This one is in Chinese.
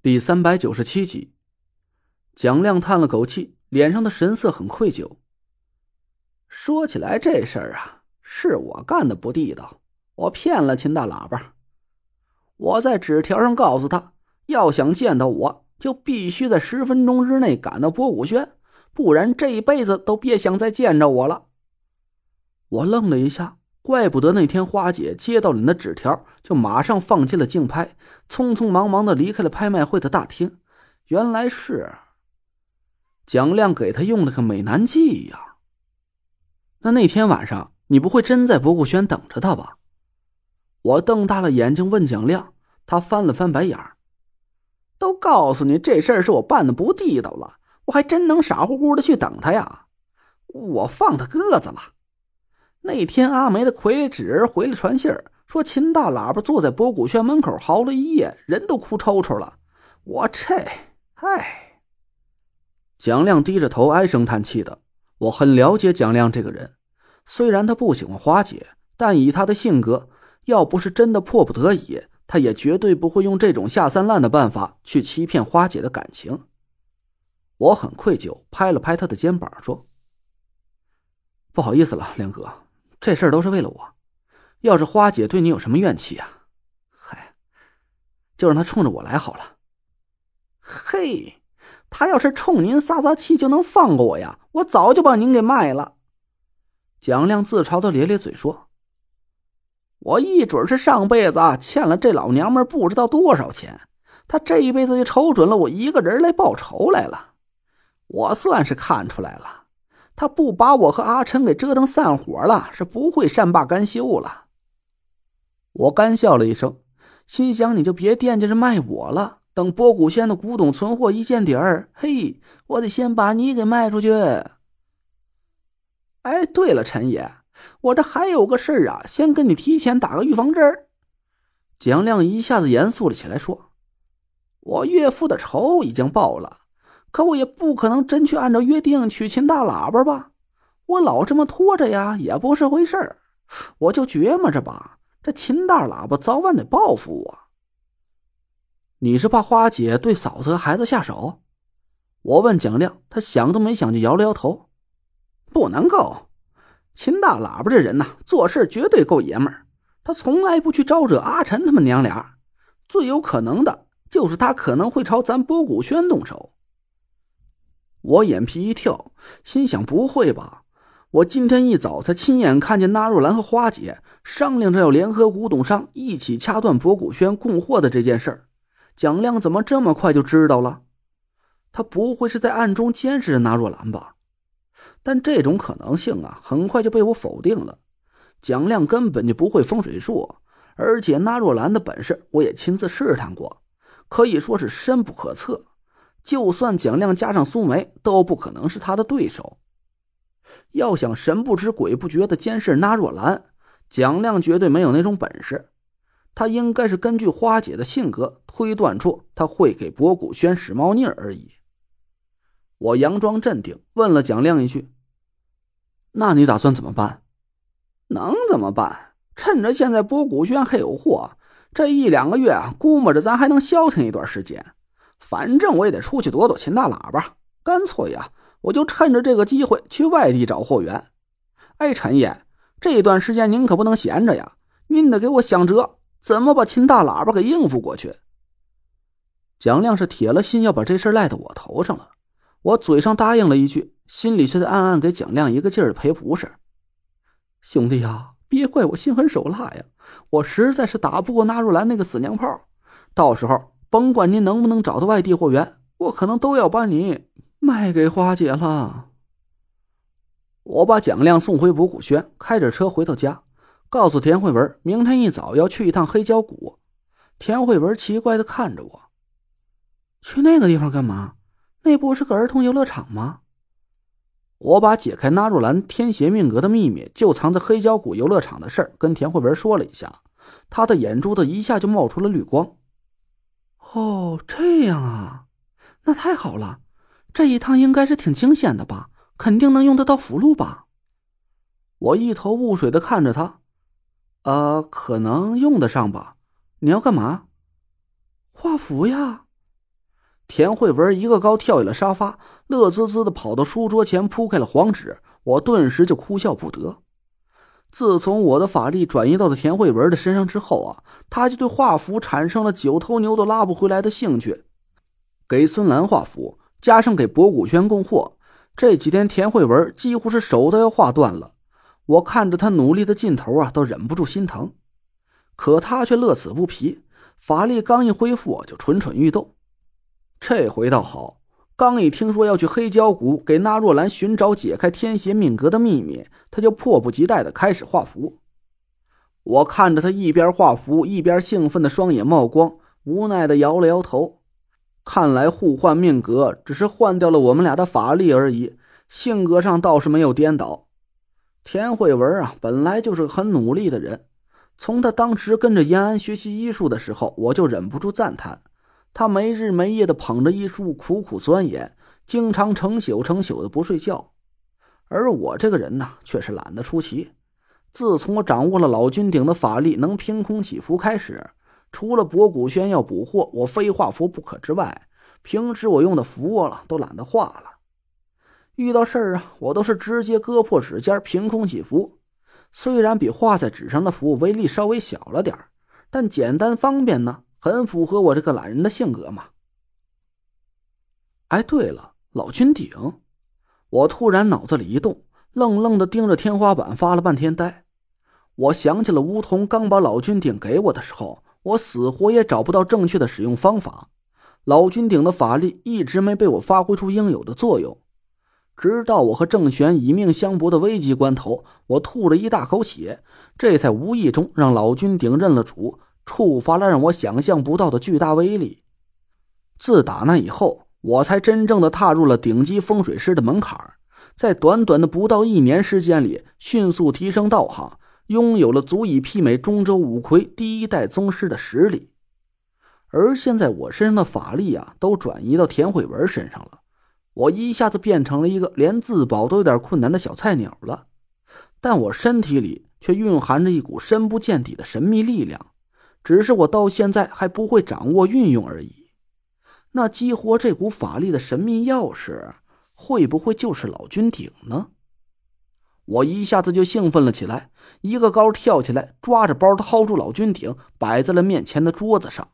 第三百九十七集，蒋亮叹了口气，脸上的神色很愧疚。说起来，这事儿啊，是我干的不地道，我骗了秦大喇叭。我在纸条上告诉他，要想见到我，就必须在十分钟之内赶到博古轩，不然这一辈子都别想再见着我了。我愣了一下。怪不得那天花姐接到了你的纸条，就马上放弃了竞拍，匆匆忙忙的离开了拍卖会的大厅。原来是蒋亮给他用了个美男计呀。那那天晚上你不会真在博古轩等着他吧？我瞪大了眼睛问蒋亮，他翻了翻白眼儿。都告诉你这事儿是我办的不地道了，我还真能傻乎乎的去等他呀？我放他鸽子了。那天阿梅的傀儡纸人回来传信说秦大喇叭坐在博古轩门口嚎了一夜，人都哭抽抽了。我这，唉。蒋亮低着头唉声叹气的。我很了解蒋亮这个人，虽然他不喜欢花姐，但以他的性格，要不是真的迫不得已，他也绝对不会用这种下三滥的办法去欺骗花姐的感情。我很愧疚，拍了拍他的肩膀说：“不好意思了，亮哥。”这事儿都是为了我，要是花姐对你有什么怨气啊，嗨，就让她冲着我来好了。嘿，她要是冲您撒撒气就能放过我呀，我早就把您给卖了。蒋亮自嘲的咧咧嘴说：“我一准是上辈子欠了这老娘们不知道多少钱，她这一辈子就瞅准了我一个人来报仇来了，我算是看出来了。”他不把我和阿琛给折腾散伙了，是不会善罢甘休了。我干笑了一声，心想：你就别惦记着卖我了。等波古轩的古董存货一见底儿，嘿，我得先把你给卖出去。哎，对了，陈爷，我这还有个事儿啊，先跟你提前打个预防针。蒋亮一下子严肃了起来，说：“我岳父的仇已经报了。”可我也不可能真去按照约定娶秦大喇叭吧？我老这么拖着呀，也不是回事儿。我就琢磨着吧，这秦大喇叭早晚得报复我。你是怕花姐对嫂子和孩子下手？我问蒋亮，他想都没想就摇了摇头。不能够，秦大喇叭这人呐，做事绝对够爷们儿。他从来不去招惹阿晨他们娘俩，最有可能的就是他可能会朝咱波古轩动手。我眼皮一跳，心想：不会吧？我今天一早才亲眼看见纳若兰和花姐商量着要联合古董商一起掐断博古轩供货的这件事儿。蒋亮怎么这么快就知道了？他不会是在暗中监视着纳若兰吧？但这种可能性啊，很快就被我否定了。蒋亮根本就不会风水术，而且纳若兰的本事我也亲自试探过，可以说是深不可测。就算蒋亮加上苏梅，都不可能是他的对手。要想神不知鬼不觉的监视纳若兰，蒋亮绝对没有那种本事。他应该是根据花姐的性格推断出他会给博古轩使猫腻而已。我佯装镇定，问了蒋亮一句：“那你打算怎么办？”“能怎么办？趁着现在博古轩还有货，这一两个月啊，估摸着咱还能消停一段时间。”反正我也得出去躲躲秦大喇叭，干脆呀，我就趁着这个机会去外地找货源。哎，陈爷，这段时间您可不能闲着呀，您得给我想辙，怎么把秦大喇叭给应付过去。蒋亮是铁了心要把这事赖到我头上了，我嘴上答应了一句，心里却在暗暗给蒋亮一个劲儿赔不是。兄弟呀，别怪我心狠手辣呀，我实在是打不过纳若兰那个死娘炮，到时候。甭管您能不能找到外地货源，我可能都要把你卖给花姐了。我把蒋亮送回博古轩，开着车回到家，告诉田慧文，明天一早要去一趟黑胶谷。田慧文奇怪的看着我：“去那个地方干嘛？那不是个儿童游乐场吗？”我把解开纳若兰天邪命格的秘密，就藏在黑胶谷游乐场的事儿跟田慧文说了一下，他的眼珠子一下就冒出了绿光。哦，这样啊，那太好了，这一趟应该是挺惊险的吧？肯定能用得到符箓吧？我一头雾水的看着他，呃，可能用得上吧？你要干嘛？画符呀？田慧文一个高跳下了沙发，乐滋滋的跑到书桌前铺开了黄纸，我顿时就哭笑不得。自从我的法力转移到了田慧文的身上之后啊，他就对画符产生了九头牛都拉不回来的兴趣。给孙兰画符，加上给博古轩供货，这几天田慧文几乎是手都要画断了。我看着他努力的劲头啊，都忍不住心疼。可他却乐此不疲，法力刚一恢复就蠢蠢欲动。这回倒好，刚一听说要去黑胶谷给纳若兰寻找解开天邪命格的秘密，他就迫不及待的开始画符。我看着他一边画符，一边兴奋的双眼冒光，无奈的摇了摇头。看来互换命格只是换掉了我们俩的法力而已，性格上倒是没有颠倒。田慧文啊，本来就是个很努力的人，从他当时跟着延安学习医术的时候，我就忍不住赞叹。他没日没夜的捧着医书苦苦钻研，经常成宿成宿的不睡觉。而我这个人呢，却是懒得出奇。自从我掌握了老君鼎的法力，能凭空起伏开始，除了博古轩要捕获，我非画符不可之外，平时我用的符了都懒得画了。遇到事儿啊，我都是直接割破指尖，凭空起符。虽然比画在纸上的符威力稍微小了点但简单方便呢。很符合我这个懒人的性格嘛。哎，对了，老君鼎，我突然脑子里一动，愣愣的盯着天花板发了半天呆。我想起了梧桐刚把老君鼎给我的时候，我死活也找不到正确的使用方法。老君鼎的法力一直没被我发挥出应有的作用，直到我和郑玄以命相搏的危急关头，我吐了一大口血，这才无意中让老君鼎认了主。触发了让我想象不到的巨大威力。自打那以后，我才真正的踏入了顶级风水师的门槛在短短的不到一年时间里，迅速提升道行，拥有了足以媲美中州五魁第一代宗师的实力。而现在，我身上的法力啊，都转移到田慧文身上了，我一下子变成了一个连自保都有点困难的小菜鸟了。但我身体里却蕴含着一股深不见底的神秘力量。只是我到现在还不会掌握运用而已。那激活这股法力的神秘钥匙，会不会就是老君鼎呢？我一下子就兴奋了起来，一个高跳起来，抓着包掏出老君鼎，摆在了面前的桌子上。